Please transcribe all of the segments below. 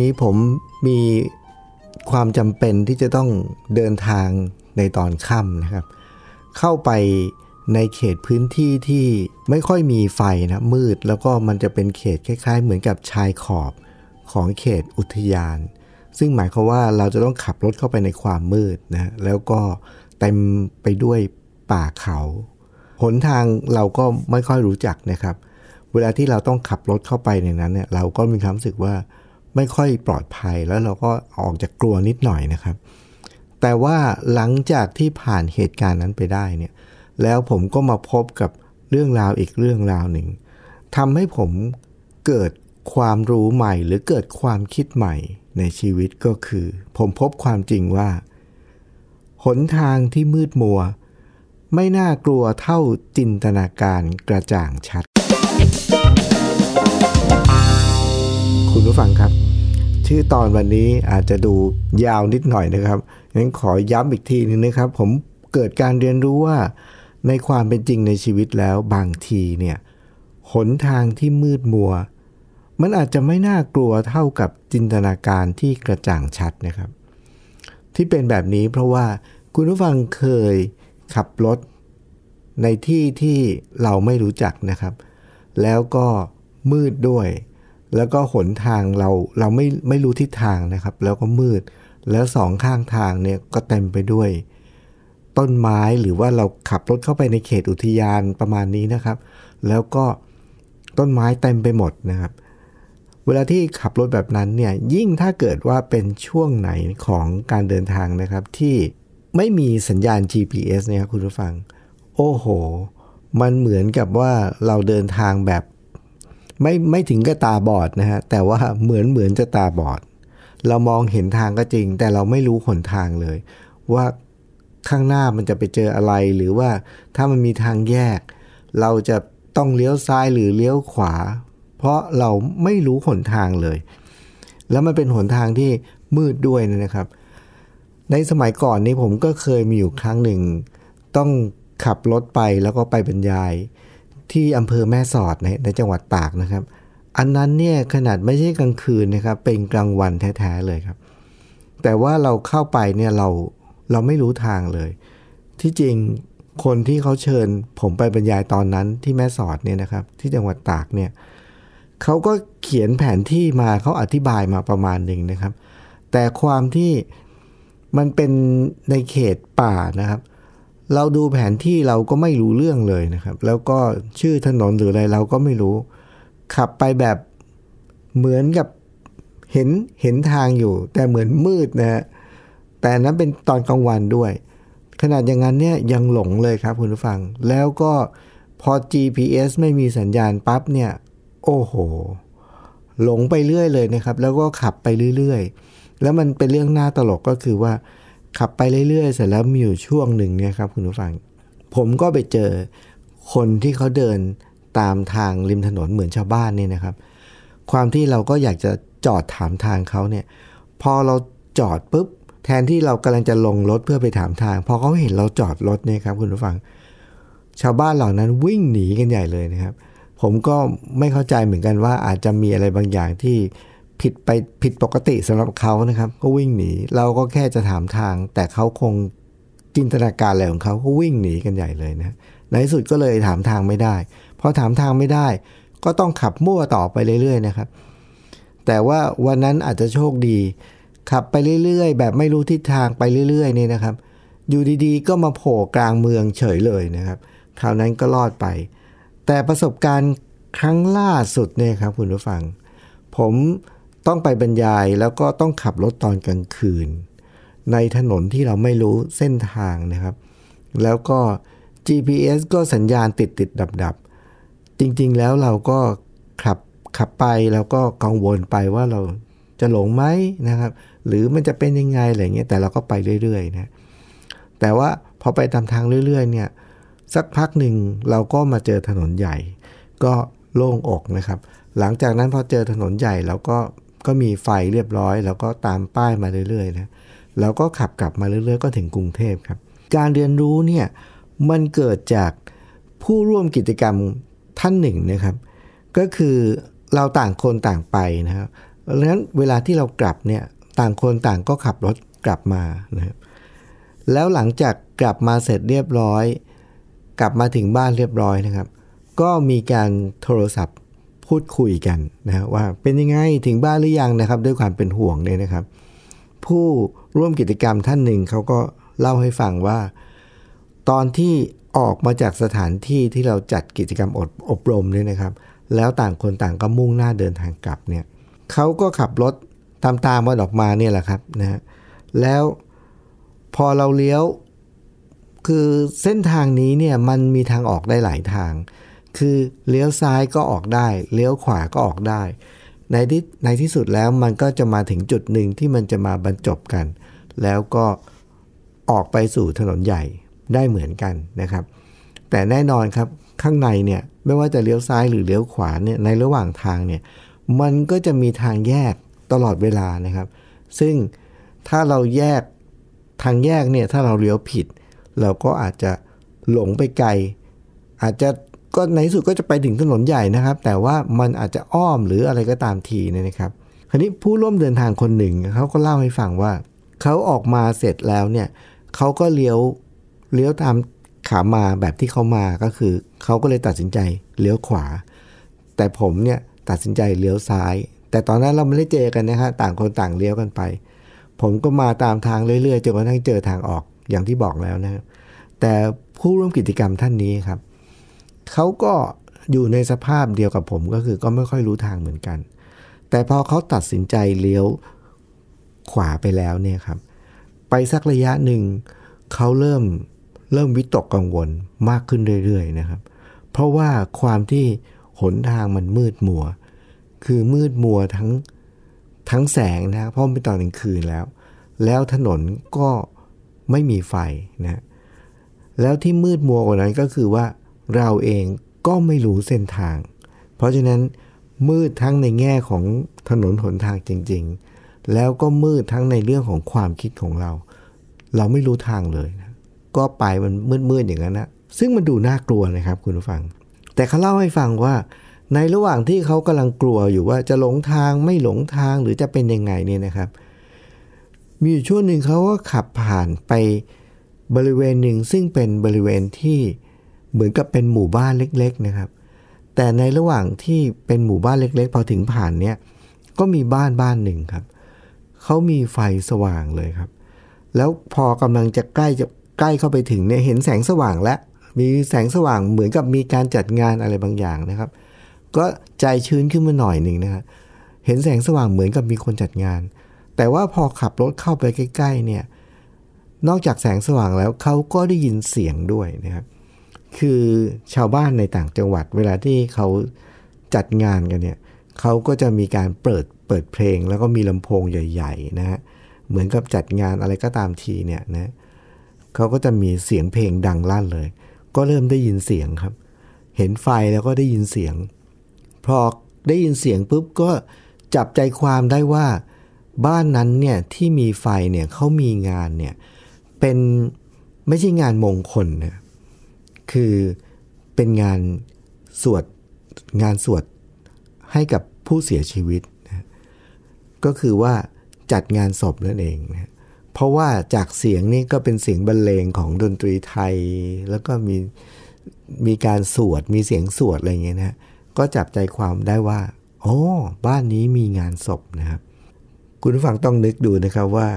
นี้ผมมีความจำเป็นที่จะต้องเดินทางในตอนค่ำนะครับ เข้าไปในเขตพื้นที่ที่ไม่ค่อยมีไฟนะมืด แล้วก็มันจะเป็นเขตคล้าย ๆ เหมือนกับชายขอบของเขตอุทยาน ซึ่งหมายความว่าเราจะต้องขับรถเข้าไปในความมืดนะแล้วก็เต็มไปด้วยป่าเขาหนทางเราก็ไม่ค่อยรู้จักนะครับ เวลาที่เราต้องขับรถเข้าไปในนั้นเนี่ยเราก็มีความรู้สึกว่า ไม่ค่อยปลอดภัยแล้วเราก็ออกจากกลัวนิดหน่อยนะครับ แต่ว่าหลังจากที่ผ่านเหตุการณ์นั้นไปได้เนี่ยแล้วผมก็มาพบกับเรื่องราวอีกเรื่องราวหนึ่งทำให้ผมเกิดความรู้ใหม่หรือเกิดความคิดใหม่ในชีวิตก็คือ ผมพบความจริงว่า หนทางที่มืดมัว ไม่น่ากลัวเท่าจินตนาการกระจ่างชัด ผู้ฟังครับ ชื่อตอนวันนี้อาจจะดูยาวนิดหน่อยนะครับงั้นขอย้ำอีกทีนึงนะครับ ผมเกิดการเรียนรู้ว่า ในความเป็นจริงในชีวิตแล้วบางทีเนี่ยหนทางที่มืดมัว มันอาจจะไม่น่ากลัวเท่ากับจินตนาการที่กระจ่างชัดนะครับ ที่เป็นแบบนี้เพราะว่าคุณผู้ฟังเคยขับรถในที่ที่เราไม่รู้จักนะครับ แล้วก็มืดด้วย แล้วก็หนทางเราเราไม่ไม่รู้ทิศทางนะครับ แล้วก็มืด แล้วสองข้างทางเนี่ยก็เต็มไปด้วย ต้นไม้หรือว่าเราขับรถเข้าไปในเขตอุทยานประมาณนี้นะครับ แล้วก็ต้นไม้เต็มไปหมดนะครับ เวลาที่ขับรถแบบนั้นเนี่ยยิ่งถ้าเกิดว่าเป็นช่วงไหนของการเดินทางนะครับ ที่ไม่มีสัญญาณ GPS เนี่ยครับคุณผู้ฟัง โอ้โห มันเหมือนกับว่าเราเดินทางแบบ ไม่ไม่ถึงกับตาบอดนะฮะแต่ว่าเหมือนเหมือนจะตาบอด เรามองเห็นทางก็จริง แต่เราไม่รู้หนทางเลย ว่าข้างหน้ามันจะไปเจออะไรหรือว่าถ้ามันมีทางแยก เราจะต้องเลี้ยวซ้ายหรือเลี้ยวขวา เพราะเราไม่รู้หนทางเลย แล้วมันเป็นหนทางที่มืดด้วยนะครับ ในสมัยก่อนนี้ผมก็เคยมีอยู่ครั้งหนึ่ง ต้องขับรถไปแล้วก็ไปบรรยาย ที่อำเภอแม่สอดในในจังหวัดตากนะครับ อันนั้นเนี่ยขนาดไม่ใช่กลางคืนนะครับ เป็นกลางวันแท้ๆเลยครับ แต่ว่าเราเข้าไปเนี่ยเราเราไม่รู้ทางเลย ที่จริงคนที่เขาเชิญผมไปบรรยายตอนนั้นที่แม่สอดเนี่ยนะครับ ที่จังหวัดตากเนี่ยเขาก็เขียนแผนที่มาเขาอธิบายมาประมาณหนึ่งนะครับ แต่ความที่มันเป็นในเขตป่านะครับเเราดูแผนที่เราก็ไม่รู้เรื่องเลยนะครับ แล้วก็ชื่อถนนหรืออะไรเราก็ไม่รู้ ขับไปแบบเหมือนกับเห็นเห็นทางอยู่ แต่เหมือนมืดนะฮะแต่นั้นเป็นตอนกลางวันด้วย ขนาดอย่างนั้นเนี่ยยังหลงเลยครับคุณผู้ฟัง แล้วก็พอ GPS ไม่มีสัญญาณปั๊บเนี่ย โอ้โห หลงไปเรื่อยเลยนะครับ แล้วก็ขับไปเรื่อย ๆ แล้วมันเป็นเรื่องน่าตลกก็คือว่า ขับไปเรื่อยๆ เสร็จแล้วมีอยู่ช่วงหนึ่งเนี่ยครับคุณผู้ฟัง ผมก็ไปเจอคนที่เขาเดินตามทางริมถนนเหมือนชาวบ้านเนี่ยนะครับ ความที่เราก็อยากจะจอดถามทางเขาเนี่ย พอเราจอดปุ๊บ แทนที่เรากำลังจะลงรถเพื่อไปถามทาง พอเขาเห็นเราจอดรถเนี่ยครับคุณผู้ฟัง ชาวบ้านเหล่านั้นวิ่งหนีกันใหญ่เลยนะครับ ผมก็ไม่เข้าใจเหมือนกันว่าอาจจะมีอะไรบางอย่างที่ ผิดไปผิดปกติสำหรับเขานะครับ ก็วิ่งหนี เราก็แค่จะถามทาง แต่เขาคงจินตนาการอะไรของเขาก็วิ่งหนีกันใหญ่เลยนะในที่สุดก็เลยถามทางไม่ได้พอถามทางไม่ได้ ก็ต้องขับมั่วต่อไปเรื่อยๆนะครับ แต่ว่าวันนั้นอาจจะโชคดี ขับไปเรื่อยๆ แบบไม่รู้ทิศทางไปเรื่อยๆนี่นะครับ อยู่ดีๆ ก็มาโผล่กลางเมืองเฉยเลยนะครับคราวนั้นก็รอดไป แต่ประสบการณ์ครั้งล่าสุดเนี่ยครับคุณผู้ฟัง ผม ต้องไปบรรยายแล้วก็ต้องขับรถตอนกลางคืน ในถนนที่เราไม่รู้เส้นทางนะครับ แล้วก็ GPS ก็สัญญาณติดติดดับดับจริงๆแล้วเราก็ขับขับไปแล้วก็กังวลไปว่าเราจะหลงไหมนะครับ หรือมันจะเป็นยังไงอะไรเงี้ยแต่เราก็ไปเรื่อยๆนะแต่ว่าพอไปตามทางเรื่อย ๆ เนี่ยสักพักหนึ่งเราก็มาเจอถนนใหญ่ ก็โล่งอกนะครับ หลังจากนั้นพอเจอถนนใหญ่เราก็ ก็มีไฟเรียบร้อย แล้วก็ตามป้ายมาเรื่อยๆนะเราก็ขับกลับมาเรื่อยๆ ก็ถึงกรุงเทพครับ การเรียนรู้เนี่ยมันเกิดจากผู้ร่วมกิจกรรมท่านหนึ่งนะครับ ก็คือเราต่างคนต่างไปนะครับเพราะฉะนั้นเวลาที่เรากลับเนี่ยต่างคนต่างก็ขับรถกลับมานะครับแล้วหลังจากกลับมาเสร็จเรียบร้อย กลับมาถึงบ้านเรียบร้อยนะครับ ก็มีการโทรศัพท์ พูดคุยกันนะว่าเป็นยังไงถึงบ้านหรือยังนะครับ ด้วยความเป็นห่วงเนี่ยนะครับ ผู้ร่วมกิจกรรมท่านหนึ่งเขาก็เล่าให้ฟังว่า ตอนที่ออกมาจากสถานที่ที่เราจัดกิจกรรมอบอบรมเนี่ยนะครับ แล้วต่างคนต่างก็มุ่งหน้าเดินทางกลับเนี่ยเขาก็ขับรถตามตามมันออกมาเนี่ยแหละครับนะฮะแล้วพอเราเลี้ยวคือเส้นทางนี้เนี่ยมันมีทางออกได้หลายทาง คือเลี้ยวซ้ายก็ออกได้ เลี้ยวขวาก็ออกได้ ในที่ในที่สุดแล้วมันก็จะมาถึงจุดหนึ่งที่มันจะมาบรรจบกัน แล้วก็ออกไปสู่ถนนใหญ่ได้เหมือนกันนะครับ แต่แน่นอนครับข้างในเนี่ยไม่ว่าจะเลี้ยวซ้ายหรือเลี้ยวขวาเนี่ยในระหว่างทางเนี่ยมันก็จะมีทางแยกตลอดเวลานะครับ ซึ่งถ้าเราแยกทางแยกเนี่ยถ้าเราเลี้ยวผิด เราก็อาจจะหลงไปไกล อาจจะ ก็ในที่สุดก็จะไปถึงถนนใหญ่นะครับ แต่ว่ามันอาจจะอ้อมหรืออะไรก็ตามทีเนี่ยนะครับ คราวนี้ผู้ร่วมเดินทางคนหนึ่งเขาก็เล่าให้ฟังว่าเขาออกมาเสร็จแล้วเนี่ยเขาก็เลี้ยวเลี้ยวตามขามาแบบที่เขามาก็คือเขาก็เลยตัดสินใจเลี้ยวขวา แต่ผมเนี่ยตัดสินใจเลี้ยวซ้าย แต่ตอนนั้นเราไม่ได้เจอกันนะฮะต่างคนต่างเลี้ยวกันไป ผมก็มาตามทางเรื่อยๆจนกระทั่งเจอทางออกอย่างที่บอกแล้วนะครับแต่ผู้ร่วมกิจกรรมท่านนี้ครับ เขาก็อยู่ในสภาพเดียวกับผมก็คือก็ไม่ค่อยรู้ทางเหมือนกัน แต่พอเขาตัดสินใจเลี้ยวขวาไปแล้วเนี่ยครับ ไปสักระยะหนึ่งเขาเริ่มเริ่มวิตกกังวลมากขึ้นเรื่อยๆนะครับ เพราะว่าความที่หนทางมันมืดมัว คือมืดมัวทั้งทั้งแสงนะเพราะเป็นตอนกลางคืนแล้ว แล้วถนนก็ไม่มีไฟนะแล้วที่มืดมัวกว่านั้นก็คือว่า เราเองก็ไม่รู้เส้นทาง เพราะฉะนั้นมืดทั้งในแง่ของถนนหนทางจริง ๆ แล้วก็มืดทั้งในเรื่องของความคิดของเรา เราไม่รู้ทางเลยนะก็ไปมันมืดๆอย่างนั้นนะซึ่งมันดูน่ากลัวนะครับคุณผู้ฟัง แต่เขาเล่าให้ฟังว่า ในระหว่างที่เขากำลังกลัวอยู่ว่าจะหลงทางไม่หลงทางหรือจะเป็นยังไงเนี่ยนะครับ มีอยู่ช่วงหนึ่งเขาก็ขับผ่านไปบริเวณหนึ่งซึ่งเป็นบริเวณที่ เหมือนกับเป็นหมู่บ้านเล็กๆนะครับ แต่ในระหว่างที่เป็นหมู่บ้านเล็ก ๆ พอถึงผ่านเนี่ยก็มีบ้านบ้านหนึ่งครับเขามีไฟสว่างเลยครับ แล้วพอกำลังจะใกล้จะใกล้เข้าไปถึงเนี่ยเห็นแสงสว่างและมีแสงสว่างเหมือนกับมีการจัดงานอะไรบางอย่างนะครับ ก็ใจชื้นขึ้นมาหน่อยหนึ่งนะครับเห็นแสงสว่างเหมือนกับมีคนจัดงาน แต่ว่าพอขับรถเข้าไปใกล้ ๆ เนี่ย นอกจากแสงสว่างแล้วเขาก็ได้ยินเสียงด้วยนะครับ คือชาวบ้านในต่างจังหวัด เวลาที่เขาจัดงานกันเนี่ยเขาก็จะมีการเปิดเปิดเพลง แล้วก็มีลำโพงใหญ่ๆนะฮะเหมือนกับจัดงานอะไรก็ตามทีเนี่ยนะเขาก็จะมีเสียงเพลงดังลั่นเลย ก็เริ่มได้ยินเสียงครับ เห็นไฟแล้วก็ได้ยินเสียง พอได้ยินเสียงปุ๊บก็จับใจความได้ว่าบ้านนั้นเนี่ยที่มีไฟเนี่ยเขามีงานเนี่ยเป็นไม่ใช่งานมงคลนะ คือเป็นงานสวดงานสวดให้กับผู้เสียชีวิตนะก็คือว่าจัดงานศพนั่นเองนะเพราะว่าจากเสียงนี่ก็เป็นเสียงบรรเลงของดนตรีไทย แล้วก็มีมีการสวดมีเสียงสวดอะไรเงี้ยนะก็จับใจความได้ว่าโอ้บ้านนี้มีงานศพนะครับ คุณผู้ฟังต้องนึกดูนะครับว่า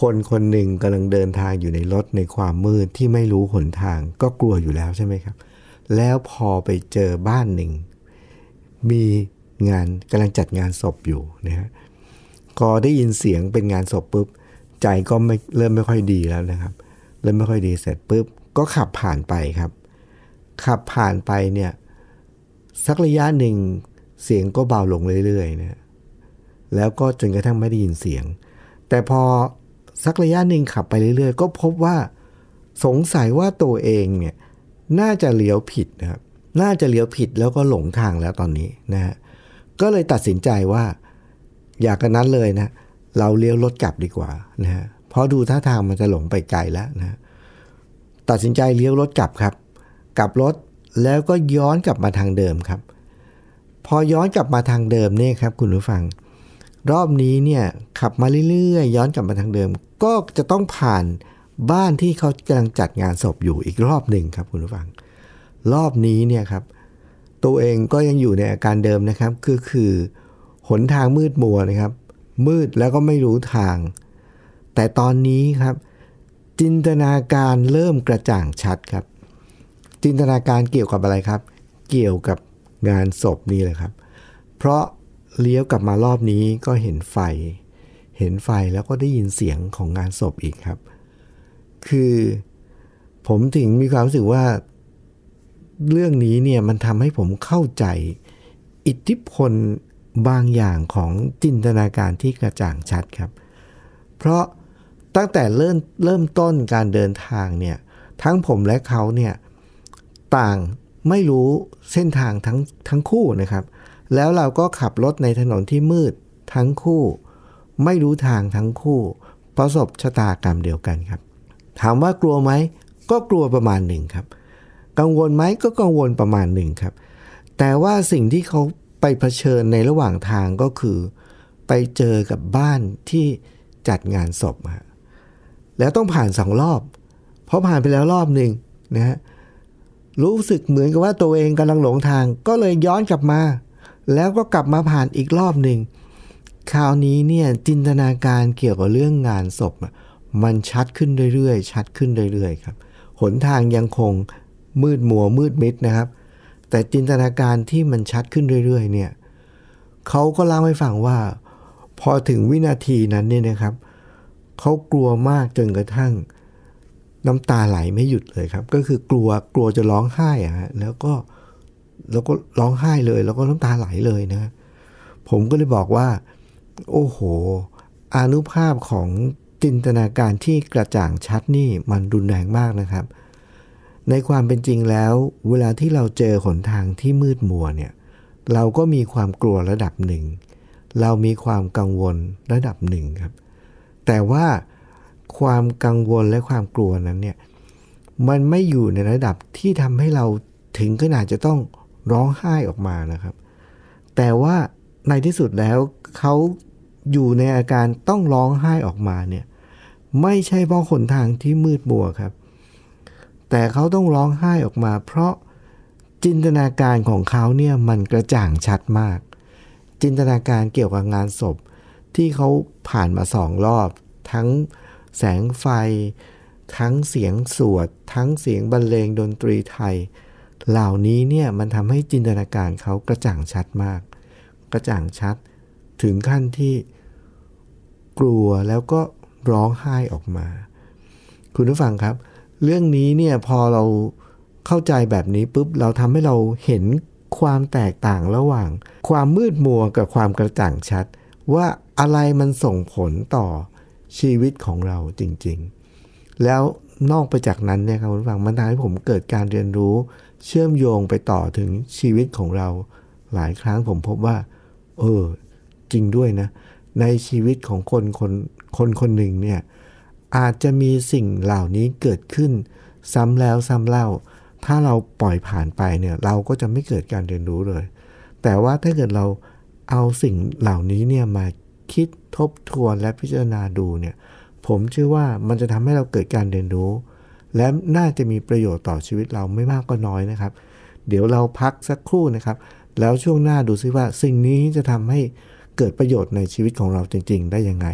คนคนหนึ่งกำลังเดินทางอยู่ในรถในความมืดที่ไม่รู้หนทางก็กลัวอยู่แล้วใช่ไหมครับ แล้วพอไปเจอบ้านหนึ่ง มีงานกำลังจัดงานศพอยู่นะฮะก็ได้ยินเสียงเป็นงานศพปุ๊บ ใจก็ไม่เริ่มไม่ค่อยดีแล้วนะครับ เริ่มไม่ค่อยดีเสร็จปุ๊บ ก็ขับผ่านไปครับ ขับผ่านไปเนี่ย สักระยะหนึ่งเสียงก็เบาลงเรื่อยๆนะแล้วก็จนกระทั่งไม่ได้ยินเสียง แต่พอ สักระยะหนึ่งขับไปเรื่อยๆ ก็พบว่าสงสัยว่าตัวเองเนี่ยน่าจะเลี้ยวผิดนะครับน่าจะเลี้ยวผิดแล้วก็หลงทางแล้วตอนนี้นะฮะก็เลยตัดสินใจว่า อยากกันนั้นเลยนะ เราเลี้ยวรถกลับดีกว่านะฮะเพราะดูท่าทางมันจะหลงไปไกลแล้วนะตัดสินใจเลี้ยวรถกลับครับ กลับรถแล้วก็ย้อนกลับมาทางเดิมครับ พอย้อนกลับมาทางเดิมเนี่ยครับ คุณผู้ฟัง รอบนี้เนี่ยขับมาเรื่อยๆ ย้อนกลับมาทางเดิม ก็จะต้องผ่านบ้านที่เขากำลังจัดงานศพอยู่อีกรอบหนึ่งครับคุณผู้ฟัง รอบนี้เนี่ยครับ ตัวเองก็ยังอยู่ในอาการเดิมนะครับ คือคือหนทางมืดมัวนะครับ มืดแล้วก็ไม่รู้ทาง แต่ตอนนี้ครับ จินตนาการเริ่มกระจ่างชัดครับ จินตนาการเกี่ยวกับอะไรครับ เกี่ยวกับงานศพนี่เลยครับ เพราะ เลี้ยวกลับมารอบนี้ก็เห็นไฟ เห็นไฟแล้วก็ได้ยินเสียงของงานศพอีกครับ คือผมถึงมีความรู้สึกว่า เรื่องนี้เนี่ยมันทำให้ผมเข้าใจ อิทธิพลบางอย่างของจินตนาการที่กระจ่างชัดครับ เพราะตั้งแต่เริ่มเริ่มต้นการเดินทางเนี่ยทั้งผมและเขาเนี่ยต่างไม่รู้เส้นทางทั้งทั้งคู่นะครับ แล้วเราก็ขับรถในถนนที่มืดทั้งคู่ ไม่รู้ทางทั้งคู่ ประสบชะตากรรมเดียวกันครับ ถามว่ากลัวไหม ก็กลัวประมาณหนึ่งครับ กังวลไหมก็กังวลประมาณหนึ่งครับ แต่ว่าสิ่งที่เขาไปเผชิญในระหว่างทางก็คือ ไปเจอกับบ้านที่จัดงานศพฮะแล้วต้องผ่านสองรอบ เพราะผ่านไปแล้วรอบหนึ่งนะฮะรู้สึกเหมือนกับว่าตัวเองกำลังหลงทางก็เลยย้อนกลับมา แล้วก็กลับมาผ่านอีกรอบหนึ่ง คราวนี้เนี่ยจินตนาการเกี่ยวกับเรื่องงานศพ มันชัดขึ้นเรื่อยๆ ชัดขึ้นเรื่อยๆครับ หนทางยังคงมืดมัวมืดมิดนะครับ แต่จินตนาการที่มันชัดขึ้นเรื่อยๆ เนี่ยเขาก็เล่าให้ฟังว่า พอถึงวินาทีนั้นเนี่ยนะครับเขากลัวมากจนกระทั่งน้ำตาไหลไม่หยุดเลยครับ ก็คือกลัวกลัวจะร้องไห้อะฮะแล้วก็ แล้วก็ร้องไห้เลย แล้วก็น้ำตาไหลเลยนะ ผมก็เลยบอกว่า โอ้โห อานุภาพของจินตนาการที่กระจ่างชัดนี่มันรุนแรงมากนะครับ ในความเป็นจริงแล้ว เวลาที่เราเจอหนทางที่มืดมัวเนี่ย เราก็มีความกลัวระดับหนึ่ง เรามีความกังวลระดับหนึ่งครับ แต่ว่าความกังวลและความกลัวนั้นเนี่ย มันไม่อยู่ในระดับที่ทำให้เราถึงขนาดจะต้อง ร้องไห้ออกมานะครับ แต่ว่าในที่สุดแล้วเขาอยู่ในอาการต้องร้องไห้ออกมาเนี่ยไม่ใช่เพราะหนทางที่มืดมัวครับ แต่เขาต้องร้องไห้ออกมา เพราะจินตนาการของเขาเนี่ยมันกระจ่างชัดมาก จินตนาการเกี่ยวกับงานศพ ที่เขาผ่านมาสองรอบ ทั้งแสงไฟ ทั้งเสียงสวด ทั้งเสียงบรรเลงดนตรีไทย เหล่านี้เนี่ยมันทำให้จินตนาการเขากระจ่างชัดมาก กระจ่างชัด ถึงขั้นที่กลัวแล้วก็ร้องไห้ออกมา คุณผู้ฟังครับ เรื่องนี้เนี่ยพอเราเข้าใจแบบนี้ปุ๊บเราทำให้เราเห็นความแตกต่างระหว่าง ความมืดมัวกับความกระจ่างชัด ว่าอะไรมันส่งผลต่อชีวิตของเราจริง ๆ แล้วนอกไปจากนั้นเนี่ยครับคุณผู้ฟังมันทำให้ผมเกิดการเรียนรู้ เชื่อมโยงไปต่อถึงชีวิตของเรา หลายครั้งผมพบว่า เออ จริงด้วยนะ ในชีวิตของคนคนคนคนหนึ่งเนี่ยอาจจะมีสิ่งเหล่านี้เกิดขึ้น ซ้ำแล้วซ้ำเล่า ถ้าเราปล่อยผ่านไปเนี่ยเราก็จะไม่เกิดการเรียนรู้เลย แต่ว่าถ้าเกิดเราเอาสิ่งเหล่านี้เนี่ยมาคิดทบทวนและพิจารณาดูเนี่ย ผมเชื่อว่ามันจะทำให้เราเกิดการเรียนรู้ และน่าจะมีประโยชน์ต่อชีวิตเราไม่มากก็น้อยนะครับ เดี๋ยวเราพักสักครู่นะครับ แล้วช่วงหน้าดูซิว่าสิ่งนี้จะทำให้เกิดประโยชน์ในชีวิตของเราจริง ๆ ได้ยังไง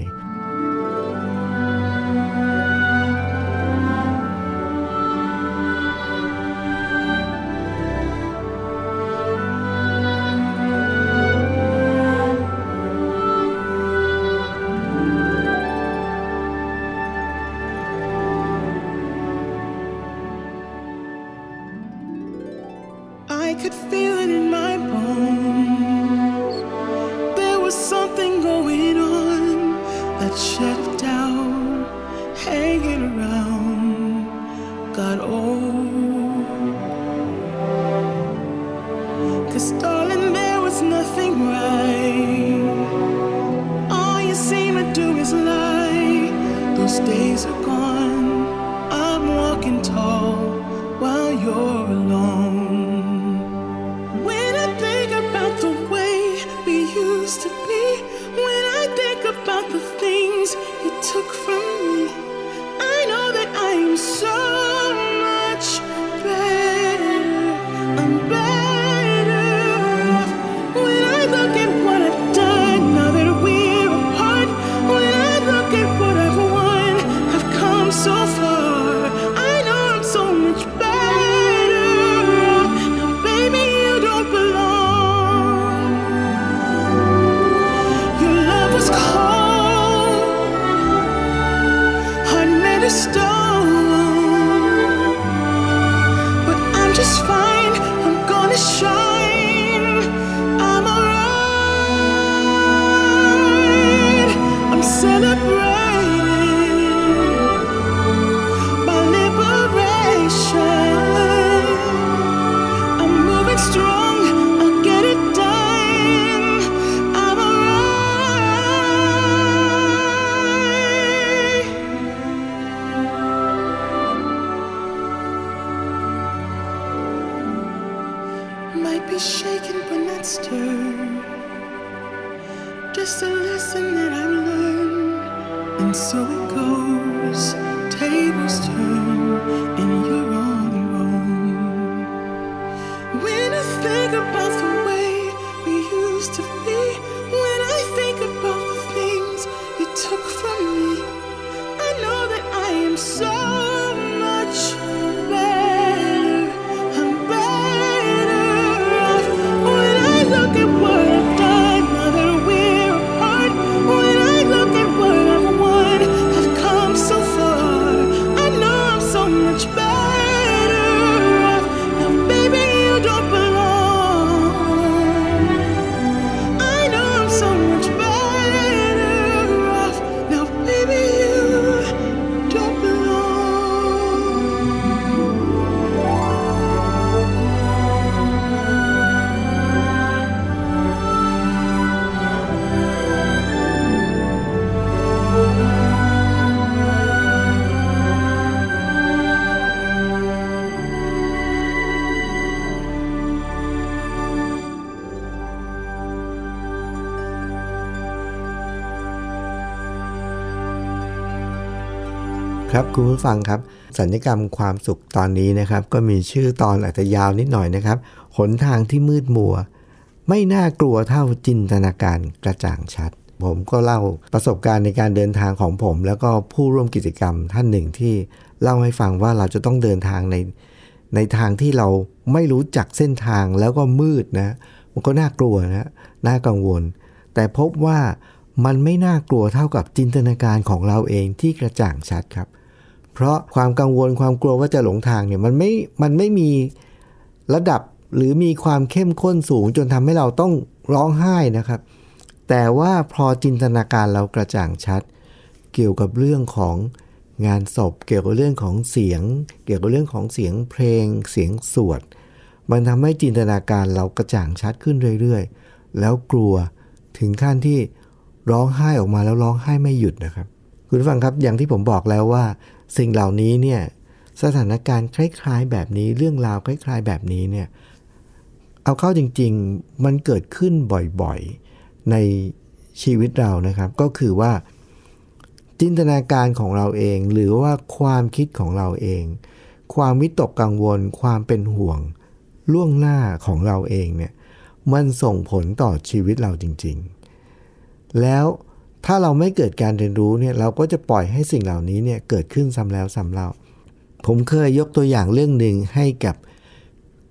ครับคุณผู้ฟังครับ สัญญกรรมความสุขตอนนี้นะครับ ก็มีชื่อตอนอาจจะยาวนิดหน่อยนะครับหนทางที่มืดมัว ไม่น่ากลัวเท่าจินตนาการกระจ่างชัด ผมก็เล่าประสบการณ์ในการเดินทางของผม แล้วก็ผู้ร่วมกิจกรรมท่านหนึ่งที่เล่าให้ฟังว่าเราจะต้องเดินทางในในทางที่เราไม่รู้จักเส้นทางแล้วก็มืดนะ มันก็น่ากลัวนะน่ากังวล แต่พบว่ามันไม่น่ากลัวเท่ากับจินตนาการของเราเองที่กระจ่างชัดครับ เพราะความกังวลความกลัวว่าจะหลงทางเนี่ยมันไม่มันไม่มีระดับหรือมีความเข้มข้นสูงจนทำให้เราต้องร้องไห้นะครับ แต่ว่าพอจินตนาการเรากระจ่างชัด เกี่ยวกับเรื่องของงานศพ เกี่ยวกับเรื่องของเสียง เกี่ยวกับเรื่องของเสียงเพลง เสียงสวด มันทำให้จินตนาการเรากระจ่างชัดขึ้นเรื่อยๆ แล้วกลัวถึงขั้นที่ร้องไห้ออกมาแล้วร้องไห้ไม่หยุดนะครับ คุณผู้ฟังครับอย่างที่ผมบอกแล้วว่า สิ่งเหล่านี้เนี่ยสถานการณ์คล้ายๆ แบบนี้เรื่องราวคล้ายๆ แบบนี้เนี่ยเอาเข้าจริงๆมันเกิดขึ้นบ่อยๆในชีวิตเรานะครับ ก็คือว่า จินตนาการของเราเอง หรือว่าความคิดของเราเอง ความวิตกกังวล ความเป็นห่วงล่วงหน้าของเราเองเนี่ยมันส่งผลต่อชีวิตเราจริง ๆ แล้ว ถ้าเราไม่เกิดการเรียนรู้เนี่ยเราก็จะปล่อยให้สิ่งเหล่านี้เนี่ยเกิดขึ้นซ้ำแล้วซ้ำเล่า ผมเคยยกตัวอย่างเรื่องหนึ่งให้กับ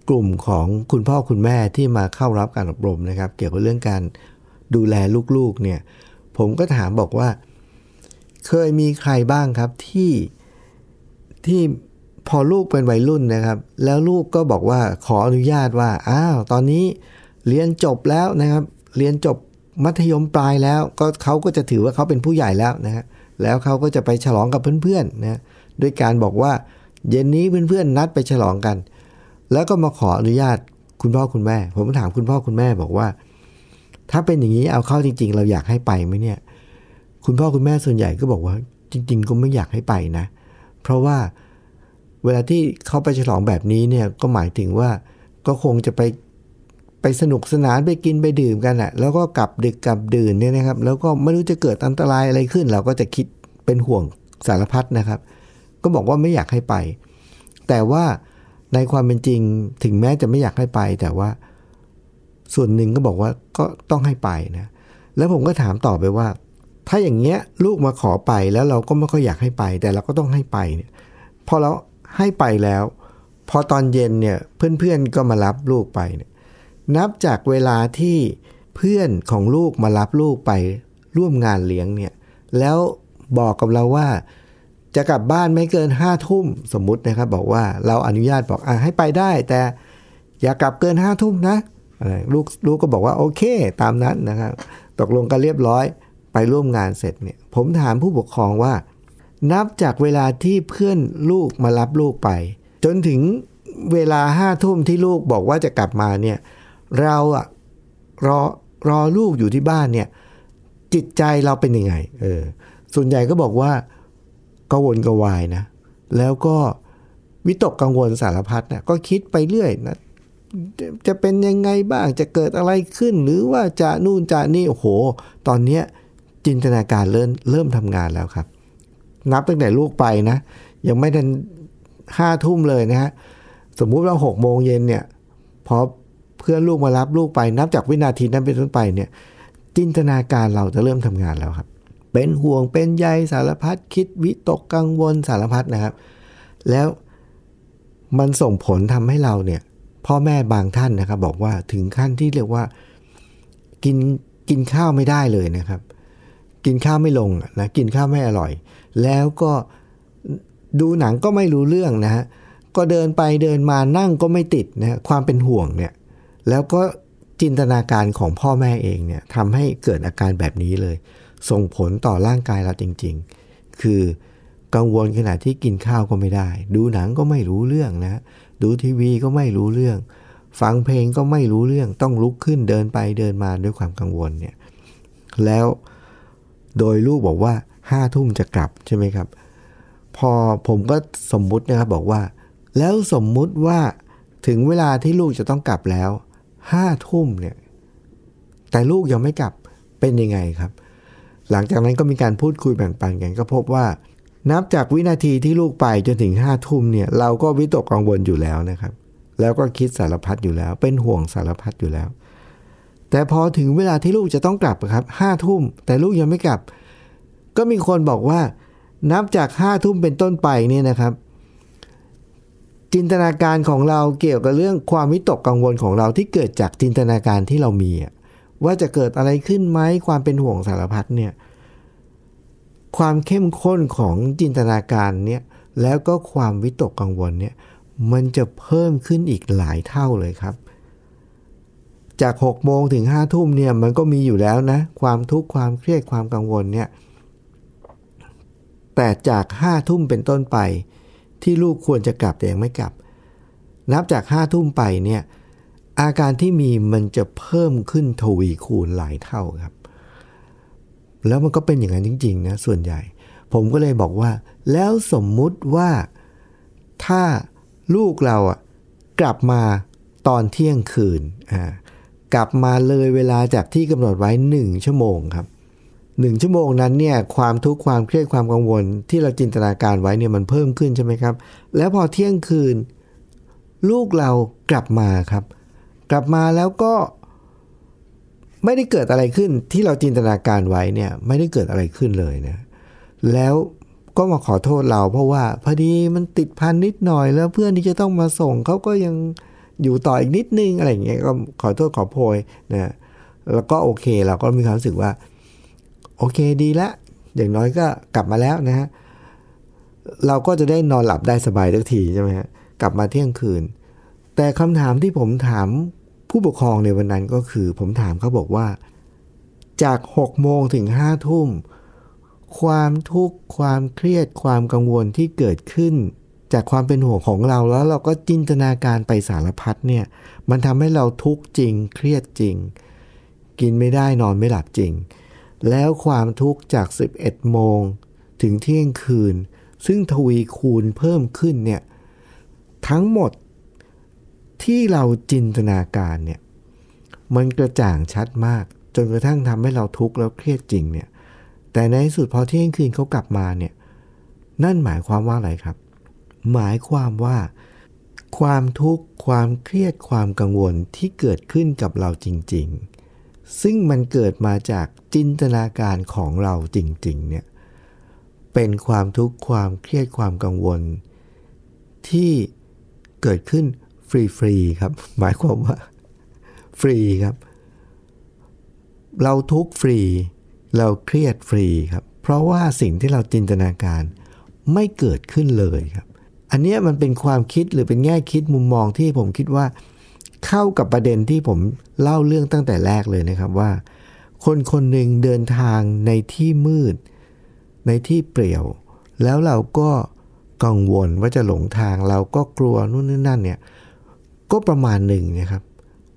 กลุ่มของคุณพ่อคุณแม่ที่มาเข้ารับการอบรมนะครับ เกี่ยวกับเรื่องการดูแลลูกๆเนี่ยผมก็ถามบอกว่า เคยมีใครบ้างครับที่ที่พอลูกเป็นวัยรุ่นนะครับ แล้วลูกก็บอกว่าขออนุญาตว่าอ้าวตอนนี้เรียนจบแล้วนะครับ เรียนจบ มัธยมปลายแล้วก็เขาก็จะถือว่าเขาเป็นผู้ใหญ่แล้วนะฮะแล้วเขาก็จะไปฉลองกับเพื่อนๆนะด้วยการบอกว่าเย็นนี้เพื่อนๆนัดไปฉลองกัน แล้วก็มาขออนุญาตคุณพ่อคุณแม่ ผมถามคุณพ่อคุณแม่บอกว่า ถ้าเป็นอย่างนี้เอาเข้าจริง ๆ เราอยากให้ไปไหมเนี่ย คุณพ่อคุณแม่ส่วนใหญ่ก็บอกว่า จริง ๆ ก็ไม่อยากให้ไปนะ เพราะว่าเวลาที่เขาไปฉลองแบบนี้เนี่ยก็หมายถึงว่าก็คงจะไป ไปสนุกสนานไปกินไปดื่มกันอะแล้วก็กลับดึกกลับดื่นเนี่ยนะครับ แล้วก็ไม่รู้จะเกิดอันตรายอะไรขึ้น เราก็จะคิดเป็นห่วงสารพัดนะครับ ก็บอกว่าไม่อยากให้ไป แต่ว่าในความเป็นจริงถึงแม้จะไม่อยากให้ไป แต่ว่า ส่วนหนึ่งก็บอกว่าก็ต้องให้ไปนะแล้วผมก็ถามต่อไปว่า ถ้าอย่างเงี้ยลูกมาขอไปแล้วเราก็ไม่ค่อยอยากให้ไป แต่เราก็ต้องให้ไปเนี่ยพอเราให้ไปแล้ว พอตอนเย็นเนี่ยเพื่อนๆก็มารับลูกไปเนี่ย นับจากเวลาที่เพื่อนของลูกมารับลูกไปร่วมงานเลี้ยงเนี่ย แล้วบอกกับเราว่า จะกลับบ้านไม่เกินห้าทุ่มสมมุตินะครับ บอกว่าเราอนุญาตบอกอะให้ไปได้ แต่อย่ากลับเกินห้าทุ่มนะลูกลูกก็บอกว่าโอเค ตามนั้นนะครับ ตกลงกันเรียบร้อยไปร่วมงานเสร็จเนี่ย ผมถามผู้ปกครองว่า นับจากเวลาที่เพื่อนลูกมารับลูกไป จนถึงเวลาห้าทุ่มที่ลูกบอกว่าจะกลับมาเนี่ย เราอะรอรอลูกอยู่ที่บ้านเนี่ย จิตใจเราเป็นยังไง เออ ส่วนใหญ่ก็บอกว่ากังวลกระวายนะ แล้วก็วิตกกังวลสารพัดนะก็คิดไปเรื่อยนะจะจะเป็นยังไงบ้างจะเกิดอะไรขึ้น หรือว่าจะนู่นจะนี่โอ้โห ตอนเนี้ยจินตนาการเริ่มเริ่มทำงานแล้วครับ นับตั้งแต่ลูกไปนะ ยังไม่ทันห้าทุ่มเลยนะฮะสมมุติว่าหกโมงเย็นเนี่ยพอ เพื่อนลูกมารับลูกไปนับจากวินาทีนั้นเป็นต้นไปเนี่ยจินตนาการเราจะเริ่มทำงานแล้วครับ เป็นห่วงเป็นใยสารพัดคิดวิตกกังวลสารพัดนะครับ แล้วมันส่งผลทำให้เราเนี่ยพ่อแม่บางท่านนะครับ บอกว่าถึงขั้นที่เรียกว่ากินกินข้าวไม่ได้เลยนะครับ กินข้าวไม่ลงนะกินข้าวไม่อร่อย แล้วก็ดูหนังก็ไม่รู้เรื่องนะฮะก็เดินไปเดินมานั่งก็ไม่ติดนะความเป็นห่วงเนี่ย แล้วก็จินตนาการของพ่อแม่เองเนี่ยทำให้เกิดอาการแบบนี้เลย ส่งผลต่อร่างกายเราจริง ๆ คือกังวลขณะที่กินข้าวก็ไม่ได้ ดูหนังก็ไม่รู้เรื่องนะ ดูทีวีก็ไม่รู้เรื่อง ฟังเพลงก็ไม่รู้เรื่อง ต้องลุกขึ้นเดินไปเดินมาด้วยความกังวลเนี่ย แล้วโดยลูกบอกว่าห้าทุ่มจะกลับใช่ไหมครับ พอผมก็สมมุตินะครับบอกว่า แล้วสมมุติว่าถึงเวลาที่ลูกจะต้องกลับแล้ว ห้าทุ่มเนี่ย แต่ลูกยังไม่กลับเป็นยังไงครับ หลังจากนั้นก็มีการพูดคุยแบ่งปันกัน ก็พบว่า นับจากวินาทีที่ลูกไปจนถึงห้าทุ่มเนี่ย เราก็วิตกกังวลอยู่แล้วนะครับ แล้วก็คิดสารพัดอยู่แล้ว เป็นห่วงสารพัดอยู่แล้ว แต่พอถึงเวลาที่ลูกจะต้องกลับครับห้าทุ่ม แต่ลูกยังไม่กลับ ก็มีคนบอกว่า นับจากห้าทุ่มเป็นต้นไปเนี่ยนะครับ จินตนาการของเราเกี่ยวกับเรื่องความวิตกกังวลของเราที่เกิดจากจินตนาการที่เรามีว่าจะเกิดอะไรขึ้นไหมความเป็นห่วงสารพัดเนี่ยความเข้มข้นของจินตนาการเนี่ยแล้วก็ความวิตกกังวลเนี่ยมันจะเพิ่มขึ้นอีกหลายเท่าเลยครับ จาก6โมงถึง5ทุ่มเนี่ยมันก็มีอยู่แล้วนะ ความทุกข์ความเครียดความกังวลเนี่ยแต่จาก5ทุ่มเป็นต้นไป ที่ลูกควรจะกลับแต่ยังไม่กลับ นับจาก5ทุ่มไปเนี่ยอาการที่มีมันจะเพิ่มขึ้นทวีคูณหลายเท่าครับ แล้วมันก็เป็นอย่างนั้นจริงๆนะส่วนใหญ่ ผมก็เลยบอกว่า แล้วสมมุติว่าถ้าลูกเราอะกลับมาตอนเที่ยงคืนอ่ากลับมาเลยเวลาจากที่กำหนดไว้ 1 ชั่วโมงครับ หนึ่งชั่วโมงนั้นเนี่ยความทุกข์ความเครียดความกังวล ที่เราจินตนาการไว้เนี่ยมันเพิ่มขึ้นใช่ไหมครับ แล้วพอเที่ยงคืน ลูกเรากลับมาครับ กลับมาแล้วก็ไม่ได้เกิดอะไรขึ้นที่เราจินตนาการไว้เนี่ยไม่ได้เกิดอะไรขึ้นเลยนะแล้วก็มาขอโทษเรา เพราะว่าพอดีมันติดพันนิดหน่อยแล้วเพื่อนที่จะต้องมาส่งเขาก็ยังอยู่ต่ออีกนิดนึงอะไรอย่างเงี้ยก็ขอโทษขอโพยนะแล้วก็โอเคเราก็มีความรู้สึกว่า โอเคดีละ อย่างน้อยก็กลับมาแล้วนะฮะ เราก็จะได้นอนหลับได้สบายทุกทีใช่ไหมฮะ กลับมาเที่ยงคืน แต่คำถามที่ผมถามผู้ปกครองในวันนั้นก็คือ ผมถามเขาบอกว่า จาก6โมงถึง5ทุ่ม ความทุกข์ความเครียดความกังวลที่เกิดขึ้น จากความเป็นห่วงของเราแล้วเราก็จินตนาการไปสารพัดเนี่ย มันทำให้เราทุกข์จริง เครียดจริง กินไม่ได้นอนไม่หลับจริง แล้วความทุกข์จาก 11 โมง ถึงเที่ยงคืน ซึ่งทวีคูณเพิ่มขึ้นเนี่ย ทั้งหมดที่เราจินตนาการเนี่ย มันกระจ่างชัดมาก จนกระทั่งทำให้เราทุกข์แล้วเครียดจริงเนี่ย แต่ในที่สุดพอเที่ยงคืนเขากลับมาเนี่ย นั่นหมายความว่าอะไรครับ หมายความว่าความทุกข์ ความเครียดความกังวลที่เกิดขึ้นกับเราจริง ๆ ซึ่งมันเกิดมาจากจินตนาการของเราจริง ๆ เนี่ย เป็นความทุกข์ความเครียดความกังวล ที่เกิดขึ้นฟรีๆครับ หมายความว่า ฟรีครับ เราทุกฟรี เราเครียดฟรีครับ เพราะว่าสิ่งที่เราจินตนาการไม่เกิดขึ้นเลยครับ อันเนี้ยมันเป็นความคิดหรือเป็นแง่คิดมุมมองที่ผมคิดว่า เข้ากับประเด็นที่ผมเล่าเรื่องตั้งแต่แรกเลยนะครับว่า คนคนหนึ่งเดินทางในที่มืด ในที่เปลี่ยว แล้วเราก็กังวลว่าจะหลงทางเราก็กลัวนู่นนี่นั่นเนี่ยก็ประมาณหนึ่งนะครับ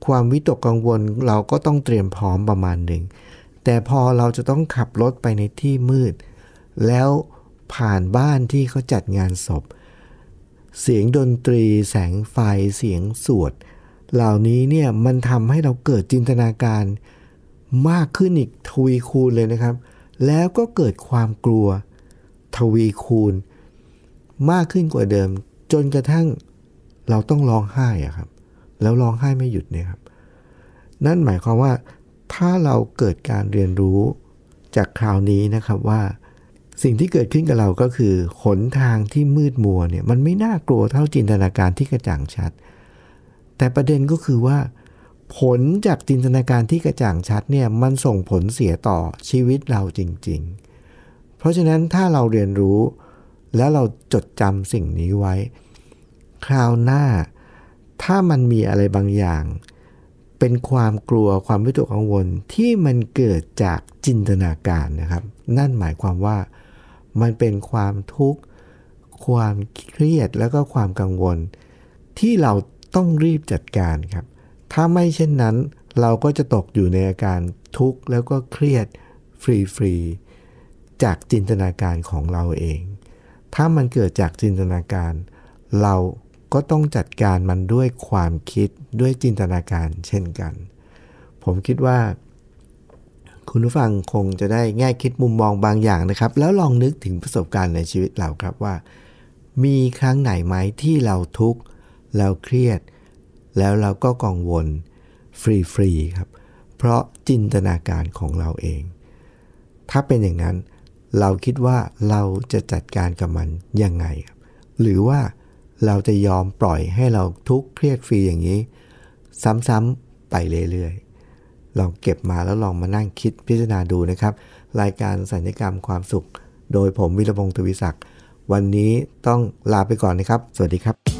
ความวิตกกังวลเราก็ต้องเตรียมพร้อมประมาณหนึ่งแต่พอเราจะต้องขับรถไปในที่มืด แล้วผ่านบ้านที่เขาจัดงานศพ เสียงดนตรี แสงไฟ เสียงสวด เหล่านี้เนี่ยมันทำให้เราเกิดจินตนาการมากขึ้นอีกทวีคูณเลยนะครับ แล้วก็เกิดความกลัวทวีคูณ มากขึ้นกว่าเดิม จนกระทั่งเราต้องร้องไห้อะครับ แล้วร้องไห้ไม่หยุดเนี่ยครับ นั่นหมายความว่าถ้าเราเกิดการเรียนรู้จากคราวนี้นะครับว่าสิ่งที่เกิดขึ้นกับเราก็คือหนทางที่มืดมัวเนี่ยมันไม่น่ากลัวเท่าจินตนาการที่กระจ่างชัด แต่ประเด็นก็คือว่า ผลจากจินตนาการที่กระจ่างชัดเนี่ยมันส่งผลเสียต่อชีวิตเราจริง ๆ เพราะฉะนั้นถ้าเราเรียนรู้ แล้วเราจดจำสิ่งนี้ไว้ คราวหน้า ถ้ามันมีอะไรบางอย่าง เป็นความกลัวความวิตกกังวลที่มันเกิดจากจินตนาการนะครับ นั่นหมายความว่ามันเป็นความทุกข์ ความเครียดแล้วก็ความกังวล ที่เรา ต้องรีบจัดการครับ ถ้าไม่เช่นนั้น เราก็จะตกอยู่ในอาการทุกข์แล้วก็เครียดฟรีๆจากจินตนาการของเราเอง ถ้ามันเกิดจากจินตนาการ เราก็ต้องจัดการมันด้วยความคิดด้วยจินตนาการเช่นกัน ผมคิดว่า คุณผู้ฟังคงจะได้แง่คิดมุมมองบางอย่างนะครับ แล้วลองนึกถึงประสบการณ์ในชีวิตเราครับว่า มีครั้งไหนไหมที่เราทุกข์ เราเครียด แล้วเราก็กังวลฟรีๆครับ เพราะจินตนาการของเราเอง ถ้าเป็นอย่างนั้น เราคิดว่าเราจะจัดการกับมันยังไงครับหรือว่าเราจะยอมปล่อยให้เราทุกข์เครียดฟรีอย่างนี้ ซ้ำๆไปเรื่อยๆ ลองเก็บมาแล้วลองมานั่งคิดพิจารณาดูนะครับ รายการสัญญกรรมความสุข โดยผมวิรพงศ์ทวิศักดิ์ วันนี้ต้องลาไปก่อนนะครับ สวัสดีครับ